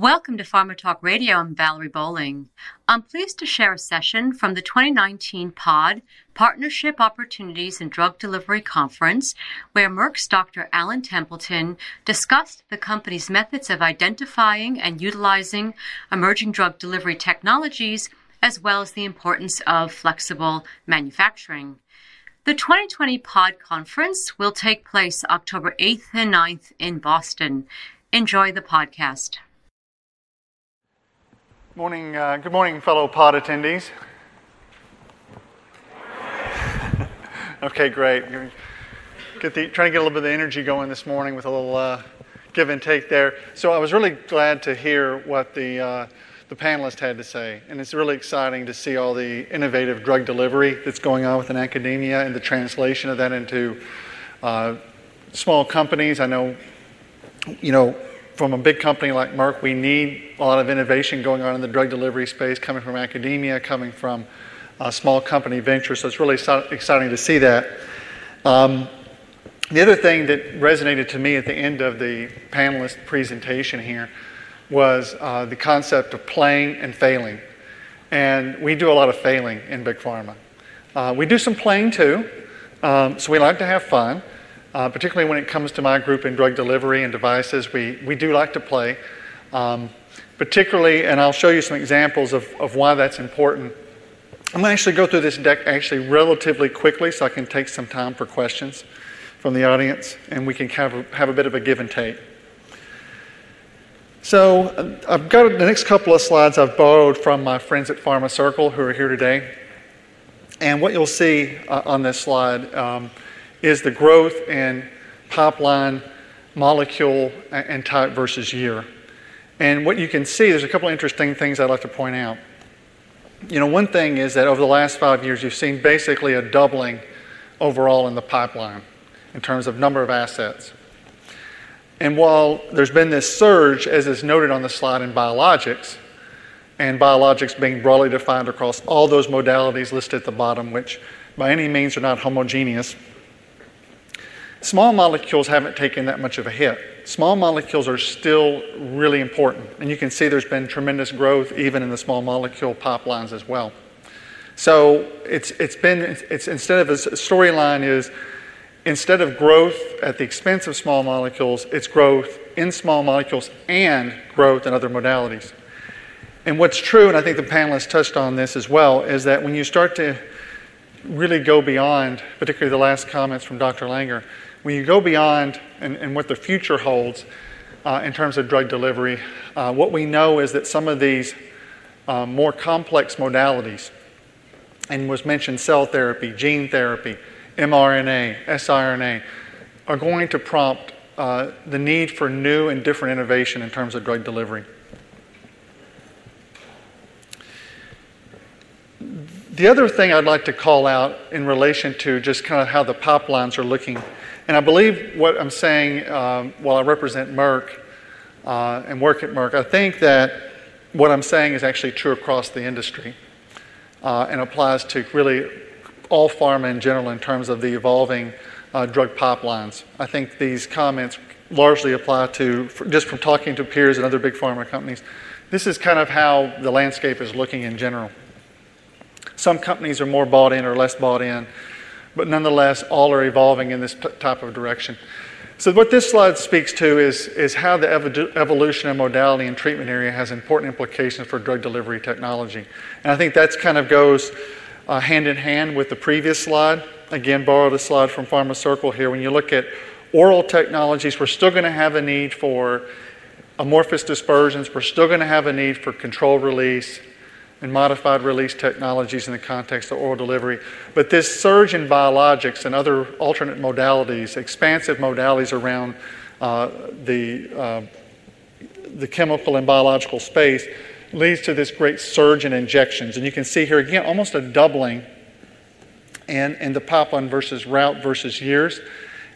Welcome to Pharma Talk Radio. I'm Valerie Bowling. I'm pleased to share a session from the 2019 PODD Partnership Opportunities in Drug Delivery Conference, where Merck's Dr. Allen Templeton discussed the company's methods of identifying and utilizing emerging drug delivery technologies, as well as the importance of flexible manufacturing. The 2020 PODD conference will take place October 8th and 9th in Boston. Enjoy the podcast. Morning, uh, good morning, fellow PODD attendees. okay, great. Get the, trying to get a little bit of the energy going this morning with a little uh, give and take there. So I was really glad to hear what the uh, the panelists had to say, and it's really exciting to see all the innovative drug delivery that's going on within academia and the translation of that into uh, small companies. I know, you know, from a big company like Merck, we need a lot of innovation going on in the drug delivery space, coming from academia, coming from small company venture. So it's really exciting to see that. Um, the other thing that resonated to me at the end of the panelist presentation here was uh, the concept of playing and failing. And we do a lot of failing in Big Pharma. Uh, we do some playing too, um, so we like to have fun. Uh, particularly when it comes to my group in drug delivery and devices, we, we do like to play. Um, particularly, and I'll show you some examples of, of why that's important. I'm going to actually go through this deck actually relatively quickly so I can take some time for questions from the audience and we can have a, have a bit of a give and take. So, uh, I've got the next couple of slides I've borrowed from my friends at PharmaCircle who are here today. And what you'll see uh, on this slide um, is the growth in pipeline, molecule, and type versus year. And what you can see, there's a couple of interesting things I'd like to point out. You know, one thing is that over the last five years, you've seen basically a doubling overall in the pipeline in terms of number of assets. And while there's been this surge, as is noted on the slide, in biologics, and biologics being broadly defined across all those modalities listed at the bottom, which by any means are not homogeneous, Small molecules haven't taken that much of a hit. Small molecules are still really important, and you can see there's been tremendous growth even in the small molecule pipelines as well. So it's, it's been, it's, instead of a storyline is instead of growth at the expense of small molecules, it's growth in small molecules and growth in other modalities. And what's true, and I think the panelists touched on this as well, is that when you start to really go beyond, particularly the last comments from Dr. Langer, when you go beyond and, and what the future holds uh, in terms of drug delivery, uh, what we know is that some of these uh, more complex modalities, and was mentioned cell therapy, gene therapy, mRNA, siRNA, are going to prompt uh, the need for new and different innovation in terms of drug delivery. The other thing I'd like to call out in relation to just kind of how the pipelines are looking and I believe what I'm saying um, while I represent Merck uh, and work at Merck, I think that what I'm saying is actually true across the industry uh, and applies to really all pharma in general in terms of the evolving uh, drug pipelines. I think these comments largely apply to, just from talking to peers and other big pharma companies, this is kind of how the landscape is looking in general. Some companies are more bought in or less bought in but nonetheless, all are evolving in this type of direction. So, what this slide speaks to is, is how the ev- evolution of modality and treatment area has important implications for drug delivery technology. And I think that kind of goes uh, hand in hand with the previous slide. Again, borrowed a slide from PharmaCircle here. When you look at oral technologies, we're still going to have a need for amorphous dispersions, we're still going to have a need for controlled release, and modified release technologies in the context of oral delivery. But this surge in biologics and other alternate modalities, expansive modalities around uh, the, uh, the chemical and biological space, leads to this great surge in injections. And you can see here again almost a doubling in, in the pipeline versus route versus years.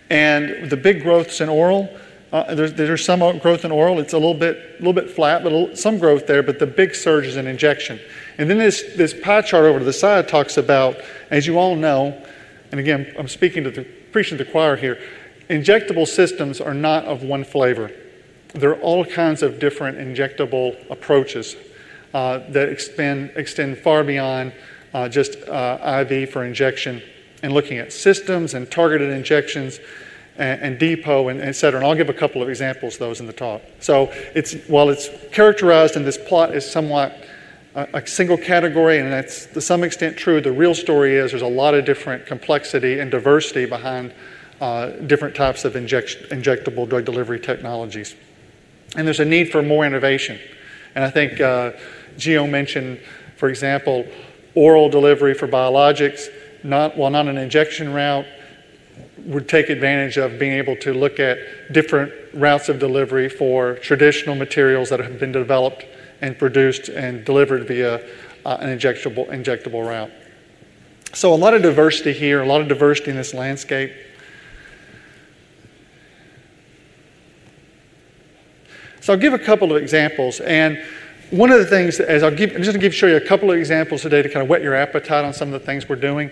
And the big growths in oral, uh, there's, there's some growth in oral. It's a little bit, a little bit flat, but little, some growth there. But the big surge is in injection. And then this, this pie chart over to the side talks about, as you all know, and again, I'm speaking to the preaching to the choir here, injectable systems are not of one flavor. there are all kinds of different injectable approaches uh, that extend, extend far beyond uh, just uh, IV for injection and looking at systems and targeted injections and, and depot and et cetera. And I'll give a couple of examples of those in the talk. So it's, while it's characterized in this plot as somewhat a, a single category, and that's to some extent true, the real story is there's a lot of different complexity and diversity behind uh, different types of inject, injectable drug delivery technologies. And there's a need for more innovation. And I think uh, Gio mentioned, for example, oral delivery for biologics, not, while not an injection route, would take advantage of being able to look at different routes of delivery for traditional materials that have been developed and produced and delivered via uh, an injectable, injectable route. So, a lot of diversity here, a lot of diversity in this landscape. So, I'll give a couple of examples. And one of the things, as I'll give, I'm just going to give, show you a couple of examples today to kind of whet your appetite on some of the things we're doing.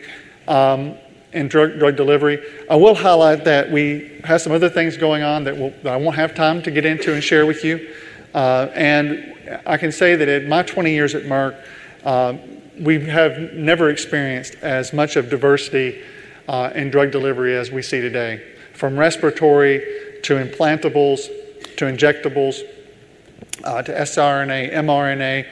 Um, in drug, drug delivery. I will highlight that we have some other things going on that, we'll, that I won't have time to get into and share with you. Uh, and I can say that in my 20 years at Merck, uh, we have never experienced as much of diversity uh, in drug delivery as we see today. From respiratory to implantables to injectables uh, to siRNA, mRNA,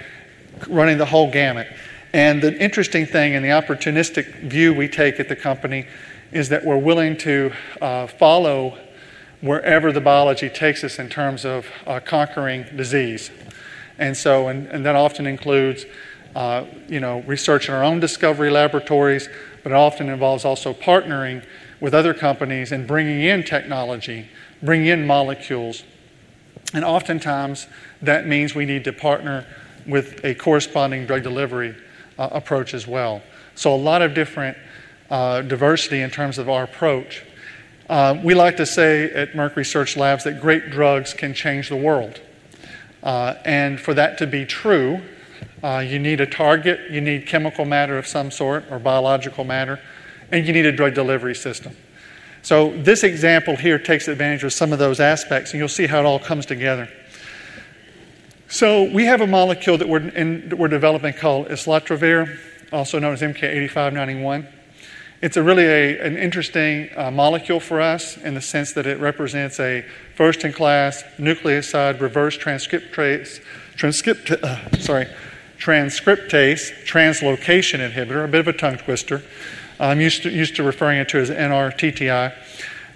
running the whole gamut. And the interesting thing and the opportunistic view we take at the company is that we're willing to uh, follow wherever the biology takes us in terms of uh, conquering disease. And so, and, and that often includes, uh, you know, research in our own discovery laboratories, but it often involves also partnering with other companies and bringing in technology, bringing in molecules. And oftentimes, that means we need to partner with a corresponding drug delivery uh, approach as well. So, a lot of different uh, diversity in terms of our approach. Uh, we like to say at Merck Research Labs that great drugs can change the world. Uh, and for that to be true, uh, you need a target, you need chemical matter of some sort or biological matter, and you need a drug delivery system. So, this example here takes advantage of some of those aspects, and you'll see how it all comes together. So we have a molecule that we're, in, that we're developing called islatravir, also known as MK8591. It's a really a, an interesting uh, molecule for us in the sense that it represents a first-in-class nucleoside reverse transcriptase, transcript, uh, sorry, transcriptase translocation inhibitor, a bit of a tongue twister. I'm used to, used to referring it to as NRTTI.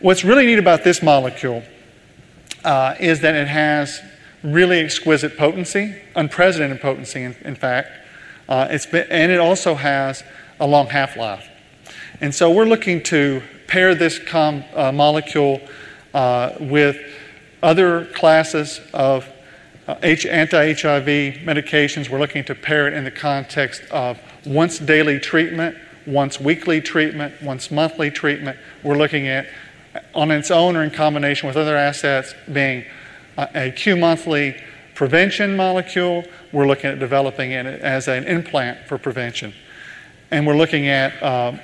What's really neat about this molecule uh, is that it has really exquisite potency, unprecedented potency, in, in fact. Uh, it's been, and it also has a long half life. And so we're looking to pair this com, uh, molecule uh, with other classes of uh, anti HIV medications. We're looking to pair it in the context of once daily treatment, once weekly treatment, once monthly treatment. We're looking at on its own or in combination with other assets being a Q monthly prevention molecule. We're looking at developing it as an implant for prevention. And we're looking at uh,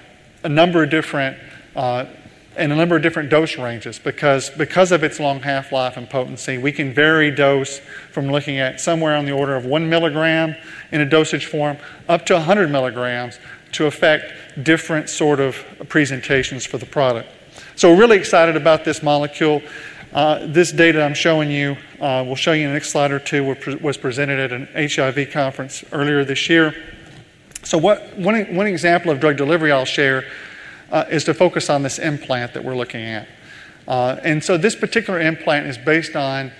a number of different uh, and a number of different dose ranges because, because of its long half life and potency, we can vary dose from looking at somewhere on the order of one milligram in a dosage form up to 100 milligrams to affect different sort of presentations for the product. So, we're really excited about this molecule. Uh, this data I'm showing you, uh, we'll show you in the next slide or two, was presented at an HIV conference earlier this year. So, what, one, one example of drug delivery I'll share uh, is to focus on this implant that we're looking at. Uh, and so, this particular implant is based on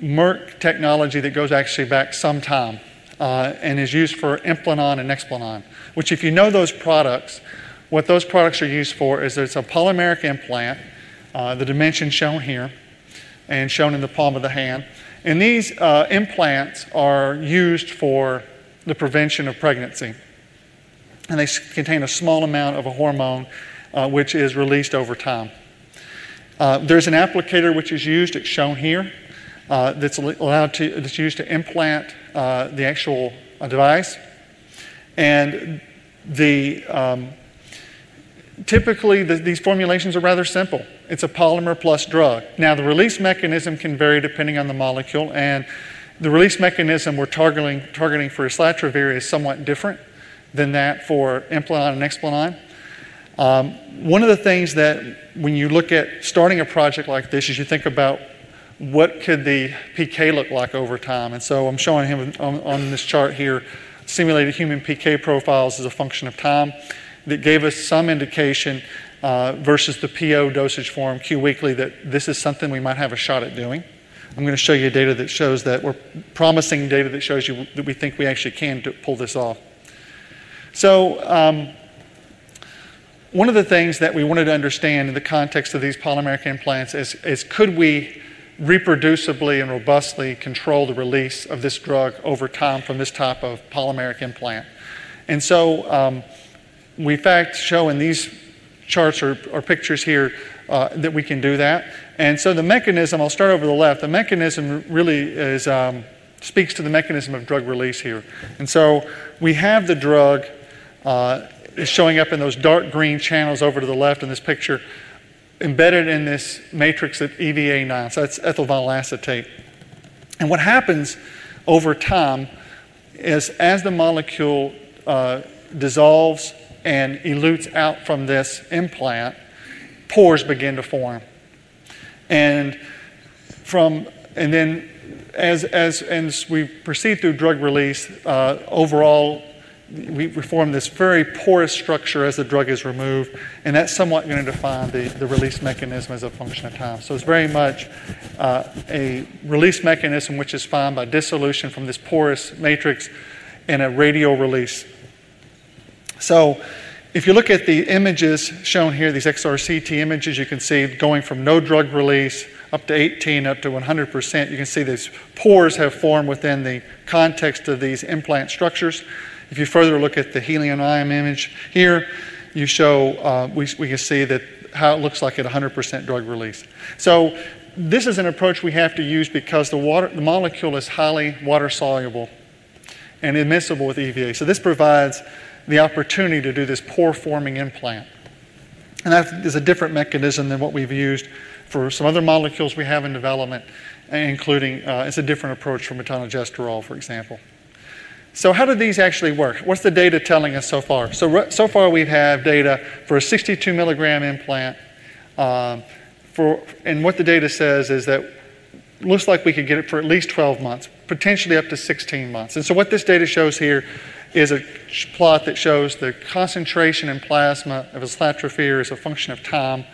Merck technology that goes actually back some time uh, and is used for Implanon and Nexplanon, which, if you know those products, what those products are used for is it's a polymeric implant uh, the dimension shown here and shown in the palm of the hand. And these uh, implants are used for the prevention of pregnancy. And they contain a small amount of a hormone uh, which is released over time. Uh, there's an applicator which is used, it's shown here, uh, that's allowed to, that's used to implant uh, the actual device. And the um, typically, the, these formulations are rather simple. It's a polymer plus drug. Now, the release mechanism can vary depending on the molecule, and the release mechanism we're targeting, targeting for islatravir is somewhat different than that for Implanon and Nexplanon. Um, one of the things that when you look at starting a project like this is you think about what could the PK look like over time. And so I'm showing him on, on this chart here simulated human PK profiles as a function of time that gave us some indication uh, versus the PO dosage form Q weekly that this is something we might have a shot at doing. I'm going to show you data that shows that we're promising data that shows you that we think we actually can pull this off. So, um, one of the things that we wanted to understand in the context of these polymeric implants is, is could we reproducibly and robustly control the release of this drug over time from this type of polymeric implant? And so, um, we in fact show in these charts or, or pictures here uh, that we can do that. And so the mechanism, I'll start over the left, the mechanism really is, um, speaks to the mechanism of drug release here. And so we have the drug uh, showing up in those dark green channels over to the left in this picture, embedded in this matrix of EVA9, so that's ethyl vinyl acetate. And what happens over time is as the molecule uh, dissolves and elutes out from this implant, pores begin to form. And from and then as as as we proceed through drug release, uh, overall we, form this very porous structure as the drug is removed, and that's somewhat going to define the, the release mechanism as a function of time. So it's very much uh, a release mechanism which is found by dissolution from this porous matrix and a radial release. So if you look at the images shown here, these XRCT images, you can see going from no drug release up to 18 up to 100%. You can see these pores have formed within the context of these implant structures. If you further look at the helium ion image here, you show, uh, we, we can see that how it looks like at 100% drug release. So this is an approach we have to use because the, water, the molecule is highly water soluble and immiscible with EVA. So this provides the opportunity to do this pore forming implant. And that is a different mechanism than what we've used for some other molecules we have in development, including uh, it's a different approach for etonogestrel, for example. So, how do these actually work? What's the data telling us so far? So, so far we have data for a 62 milligram implant. Um, for, and what the data says is that looks like we could get it for at least 12 months, potentially up to 16 months. And so, what this data shows here is a plot that shows the concentration in plasma of a islatravir as a function of time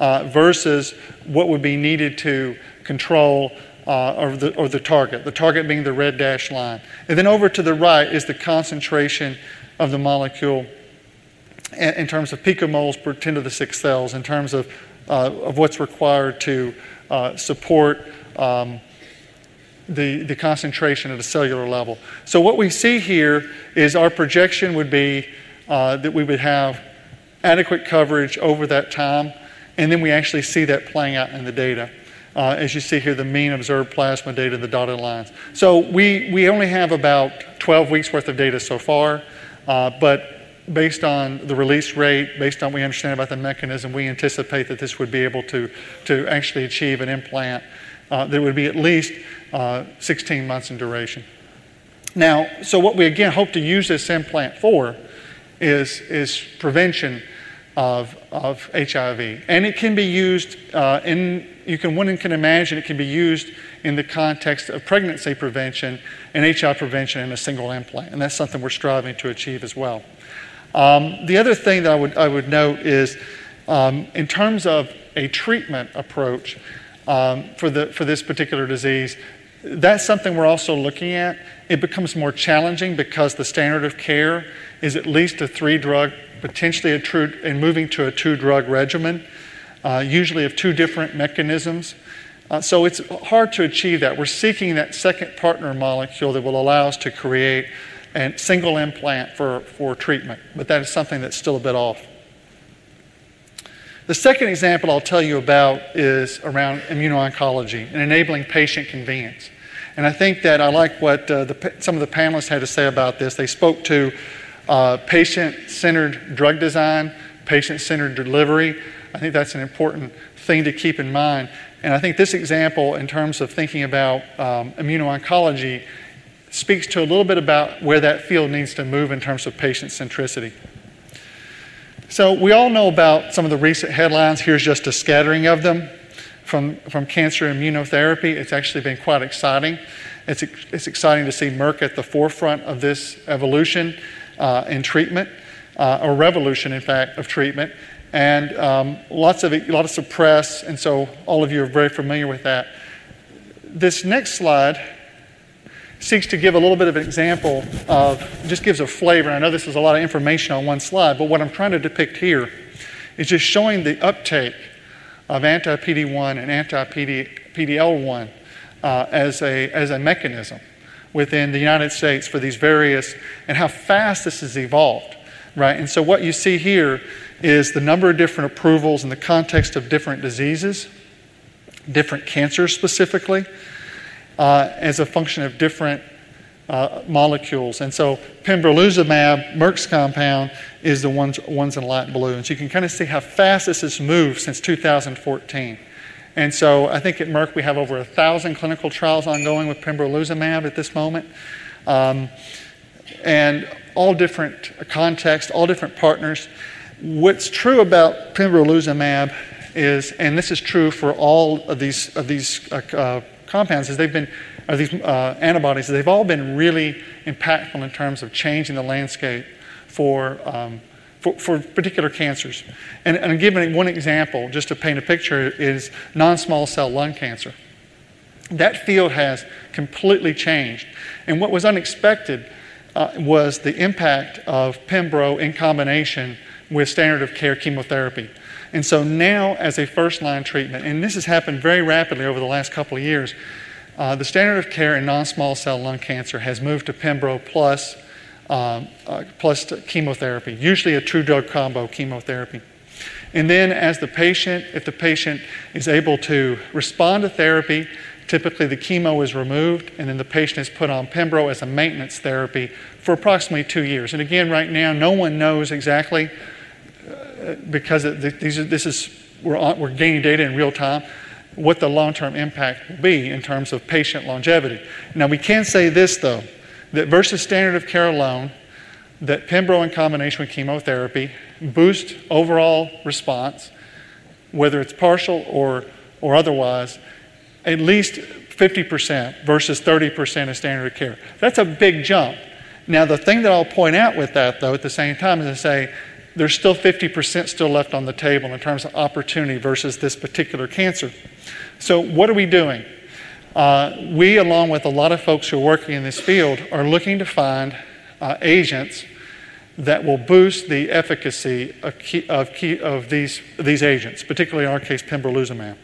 uh, versus what would be needed to control uh, or, the, or the target, the target being the red dashed line. And then over to the right is the concentration of the molecule in terms of picomoles per 10 to the 6 cells, in terms of, uh, of what's required to uh, support um, the, the concentration at a cellular level. So, what we see here is our projection would be uh, that we would have adequate coverage over that time, and then we actually see that playing out in the data uh, as you see here, the mean observed plasma data, the dotted lines. So we, we only have about 12 weeks worth of data so far, uh, but based on the release rate, based on what we understand about the mechanism, we anticipate that this would be able to, to actually achieve an implant uh, that would be at least uh, 16 months in duration. Now, so what we again hope to use this implant for is, is prevention of, of HIV. And it can be used uh, in, you can, one can imagine it can be used in the context of pregnancy prevention and HIV prevention in a single implant. And that's something we're striving to achieve as well. Um, the other thing that I would, I would note is um, in terms of a treatment approach um, for, the, for this particular disease, that's something we're also looking at. It becomes more challenging because the standard of care is at least a three drug potentially a true, and moving to a two drug regimen, uh, usually of two different mechanisms. Uh, so it's hard to achieve that. We're seeking that second partner molecule that will allow us to create a single implant for, for treatment, but that is something that's still a bit off. The second example I'll tell you about is around immuno-oncology and enabling patient convenience. And I think that I like what uh, the, some of the panelists had to say about this. They spoke to uh, patient centered drug design, patient centered delivery. I think that's an important thing to keep in mind. And I think this example, in terms of thinking about um, immuno-oncology, speaks to a little bit about where that field needs to move in terms of patient centricity. So, we all know about some of the recent headlines. Here's just a scattering of them from, from cancer immunotherapy. It's actually been quite exciting. It's, it's exciting to see Merck at the forefront of this evolution uh, in treatment, uh, or revolution, in fact, of treatment. And um, lots, of, lots of press, and so all of you are very familiar with that. This next slide seeks to give a little bit of an example of, just gives a flavor. I know this is a lot of information on one slide, but what I'm trying to depict here is just showing the uptake of anti PD1 and anti PDL1 uh, as, a, as a mechanism within the United States for these various, and how fast this has evolved, right? And so what you see here is the number of different approvals in the context of different diseases, different cancers specifically uh, as a function of different uh, molecules. And so pembrolizumab, Merck's compound, is the ones, ones in light blue. And so you can kind of see how fast this has moved since 2014. And so I think at Merck we have over a thousand clinical trials ongoing with pembrolizumab at this moment. Um, and all different contexts, all different partners. What's true about pembrolizumab is, and this is true for all of these, of these uh, uh compounds is they've been, or these uh, antibodies, they've all been really impactful in terms of changing the landscape for, um, for, for, particular cancers. And, and I'm giving one example, just to paint a picture, is non small cell lung cancer. That field has completely changed. And what was unexpected uh, was the impact of Pembro in combination with standard of care chemotherapy. And so now, as a first line treatment, and this has happened very rapidly over the last couple of years, uh, the standard of care in non small cell lung cancer has moved to Pembro plus, um, uh, plus chemotherapy, usually a true drug combo chemotherapy. And then, as the patient, if the patient is able to respond to therapy, typically the chemo is removed, and then the patient is put on Pembro as a maintenance therapy for approximately two years. And again, right now, no one knows exactly because these are, this is, we're, on, we're gaining data in real time, what the long term impact will be in terms of patient longevity. Now, we can say this, though, that versus standard of care alone, that Pembro in combination with chemotherapy boost overall response, whether it's partial or, or otherwise, at least 50% versus 30% of standard of care. That's a big jump. Now, the thing that I'll point out with that, though, at the same time, is to say there's still 50% still left on the table in terms of opportunity versus this particular cancer. So, what are we doing? Uh, we, along with a lot of folks who are working in this field, are looking to find uh, agents that will boost the efficacy of, key, of, key, of these, these agents, particularly in our case, pembrolizumab.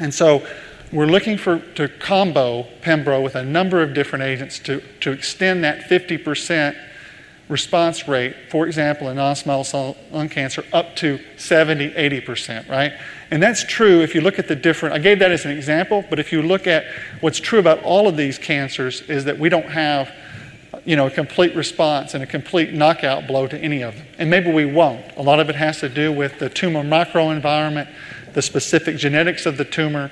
And so, we're looking for to combo Pembro with a number of different agents to, to extend that 50% response rate, for example, in non small cell lung cancer, up to 70, 80%, right? And that's true if you look at the different, I gave that as an example, but if you look at what's true about all of these cancers is that we don't have you know, a complete response and a complete knockout blow to any of them. And maybe we won't. A lot of it has to do with the tumor microenvironment, the specific genetics of the tumor,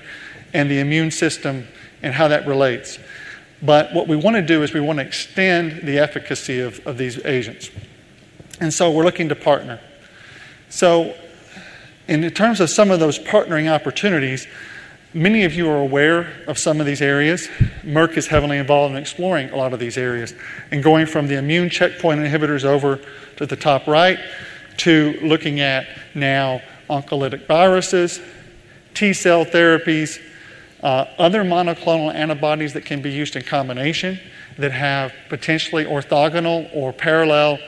and the immune system and how that relates. But what we want to do is we want to extend the efficacy of, of these agents. And so we're looking to partner. So, in terms of some of those partnering opportunities, many of you are aware of some of these areas. Merck is heavily involved in exploring a lot of these areas and going from the immune checkpoint inhibitors over to the top right to looking at now oncolytic viruses, T cell therapies, uh, other monoclonal antibodies that can be used in combination that have potentially orthogonal or parallel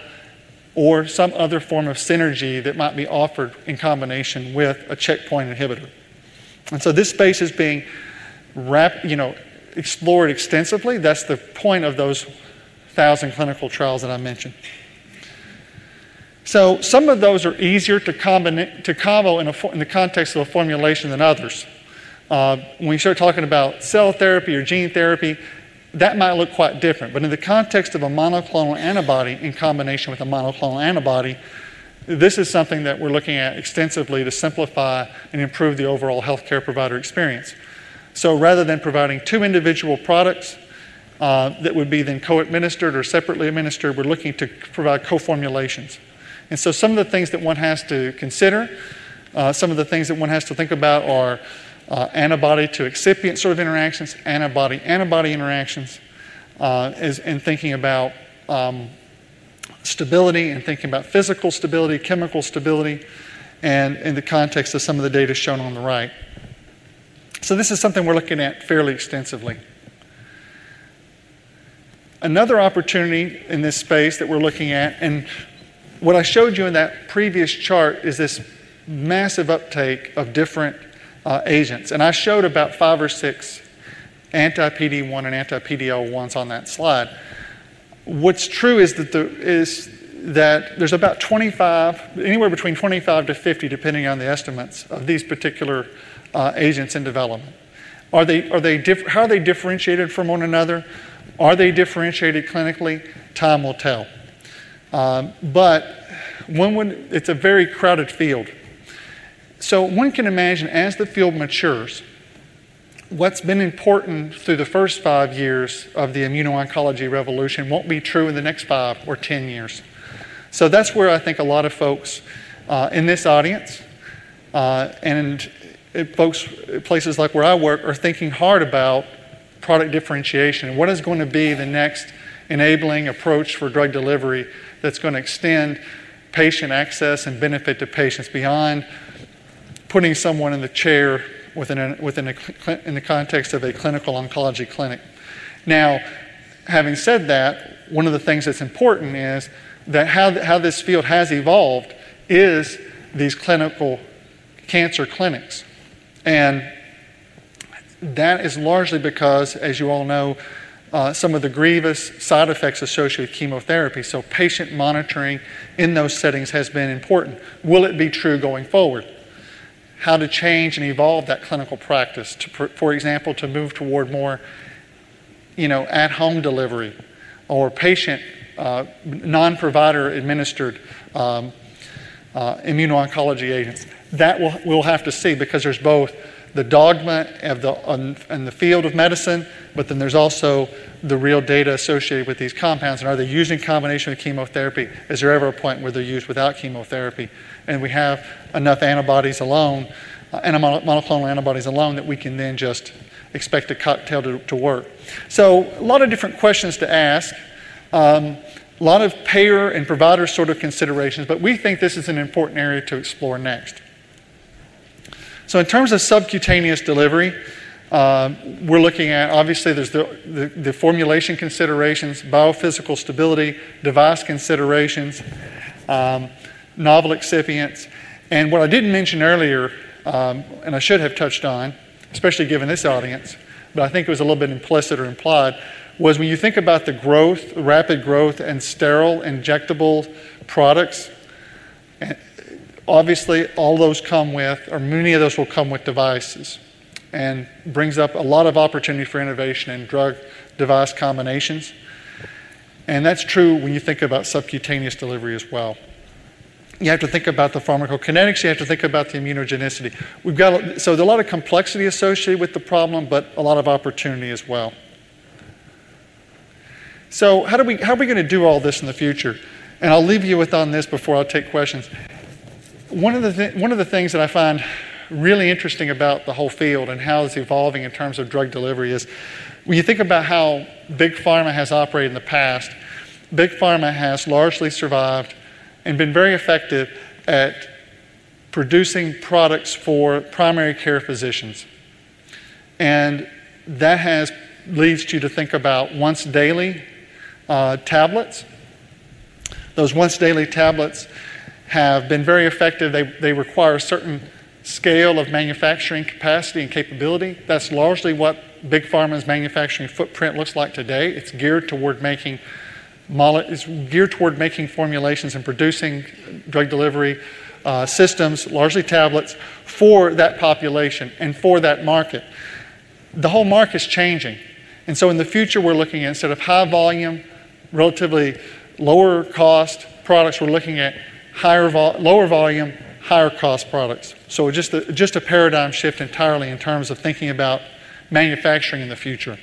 or some other form of synergy that might be offered in combination with a checkpoint inhibitor. And so this space is being rap- you know, explored extensively. That's the point of those thousand clinical trials that I mentioned. So some of those are easier to, combine, to combo in, a, in the context of a formulation than others. Uh, when we start talking about cell therapy or gene therapy, that might look quite different. But in the context of a monoclonal antibody in combination with a monoclonal antibody, this is something that we're looking at extensively to simplify and improve the overall healthcare provider experience. So rather than providing two individual products uh, that would be then co administered or separately administered, we're looking to provide co formulations. And so some of the things that one has to consider, uh, some of the things that one has to think about are uh, antibody to excipient sort of interactions, antibody antibody interactions, uh, is, and thinking about um, stability and thinking about physical stability, chemical stability, and in the context of some of the data shown on the right. So, this is something we're looking at fairly extensively. Another opportunity in this space that we're looking at, and what I showed you in that previous chart is this massive uptake of different uh, agents. And I showed about five or six anti PD 1 and anti PDL 1s on that slide. What's true is that, the, is that there's about 25, anywhere between 25 to 50, depending on the estimates, of these particular uh, agents in development. Are they, are they diff- how are they differentiated from one another? Are they differentiated clinically? Time will tell. Um, but one would, it's a very crowded field. So one can imagine as the field matures, what's been important through the first five years of the immuno-oncology revolution won't be true in the next five or ten years. So that's where I think a lot of folks uh, in this audience uh, and folks, places like where I work, are thinking hard about product differentiation. And what is going to be the next enabling approach for drug delivery that's going to extend patient access and benefit to patients beyond putting someone in the chair within, a, within a, in the context of a clinical oncology clinic. Now, having said that, one of the things that's important is that how, how this field has evolved is these clinical cancer clinics. And that is largely because, as you all know, uh, some of the grievous side effects associated with chemotherapy. So, patient monitoring in those settings has been important. Will it be true going forward? How to change and evolve that clinical practice, to, for example, to move toward more you know, at home delivery or patient, uh, non provider administered um, uh, agents. That we'll, we'll have to see because there's both the dogma of the, in the field of medicine, but then there's also the real data associated with these compounds. And are they used in combination with chemotherapy? Is there ever a point where they're used without chemotherapy? And we have enough antibodies alone, uh, monoclonal antibodies alone, that we can then just expect a cocktail to, to work. So, a lot of different questions to ask. Um, a lot of payer and provider sort of considerations, but we think this is an important area to explore next. So, in terms of subcutaneous delivery, uh, we're looking at obviously there's the, the, the, formulation considerations, biophysical stability, device considerations, um, novel excipients, and what I didn't mention earlier, um, and I should have touched on, especially given this audience, but I think it was a little bit implicit or implied, was when you think about the growth, rapid growth, and sterile injectable products obviously, all those come with, or many of those will come with devices, and brings up a lot of opportunity for innovation in drug device combinations. And that's true when you think about subcutaneous delivery as well. You have to think about the pharmacokinetics, you have to think about the immunogenicity. We've got, so there's a lot of complexity associated with the problem, but a lot of opportunity as well. So, how, do we, how are we going to do all this in the future? And I'll leave you with on this before I take questions one of the th- one of the things that I find really interesting about the whole field and how it's evolving in terms of drug delivery is when you think about how big pharma has operated in the past, big pharma has largely survived and been very effective at producing products for primary care physicians. And that has leads you to think about once daily uh, tablets. Those once daily tablets have been very effective. They, they require a certain scale of manufacturing capacity and capability. That's largely what Big Pharma's manufacturing footprint looks like today. It's geared toward making it's geared toward making formulations and producing drug delivery uh, systems, largely tablets, for that population and for that market. The whole market's changing. And so in the future, we're looking at instead of high volume, relatively lower cost products, we're looking at higher vol- lower volume, higher cost products. So just a, just a paradigm shift entirely in terms of thinking about manufacturing in the future.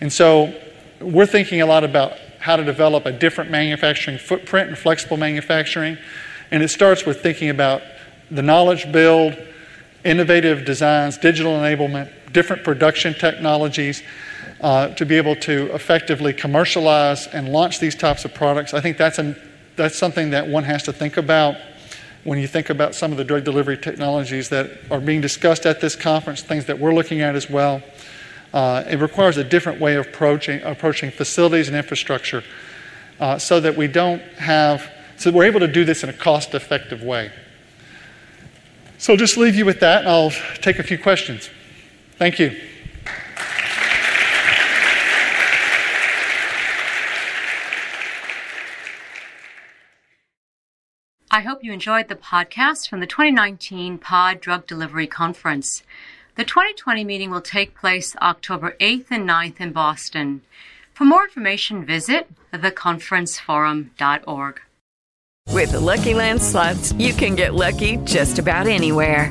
And so we're thinking a lot about how to develop a different manufacturing footprint and flexible manufacturing. And it starts with thinking about the knowledge build, innovative designs, digital enablement, different production technologies uh, to be able to effectively commercialize and launch these types of products. I think that's, an, that's something that one has to think about when you think about some of the drug delivery technologies that are being discussed at this conference, things that we're looking at as well. Uh, it requires a different way of approaching, approaching facilities and infrastructure uh, so that we don't have, so we're able to do this in a cost effective way. So I'll just leave you with that and I'll take a few questions. Thank you. I hope you enjoyed the podcast from the 2019 PODD Drug Delivery Conference. The 2020 meeting will take place October 8th and 9th in Boston. For more information, visit theconferenceforum.org. With the Lucky Land slots, you can get lucky just about anywhere.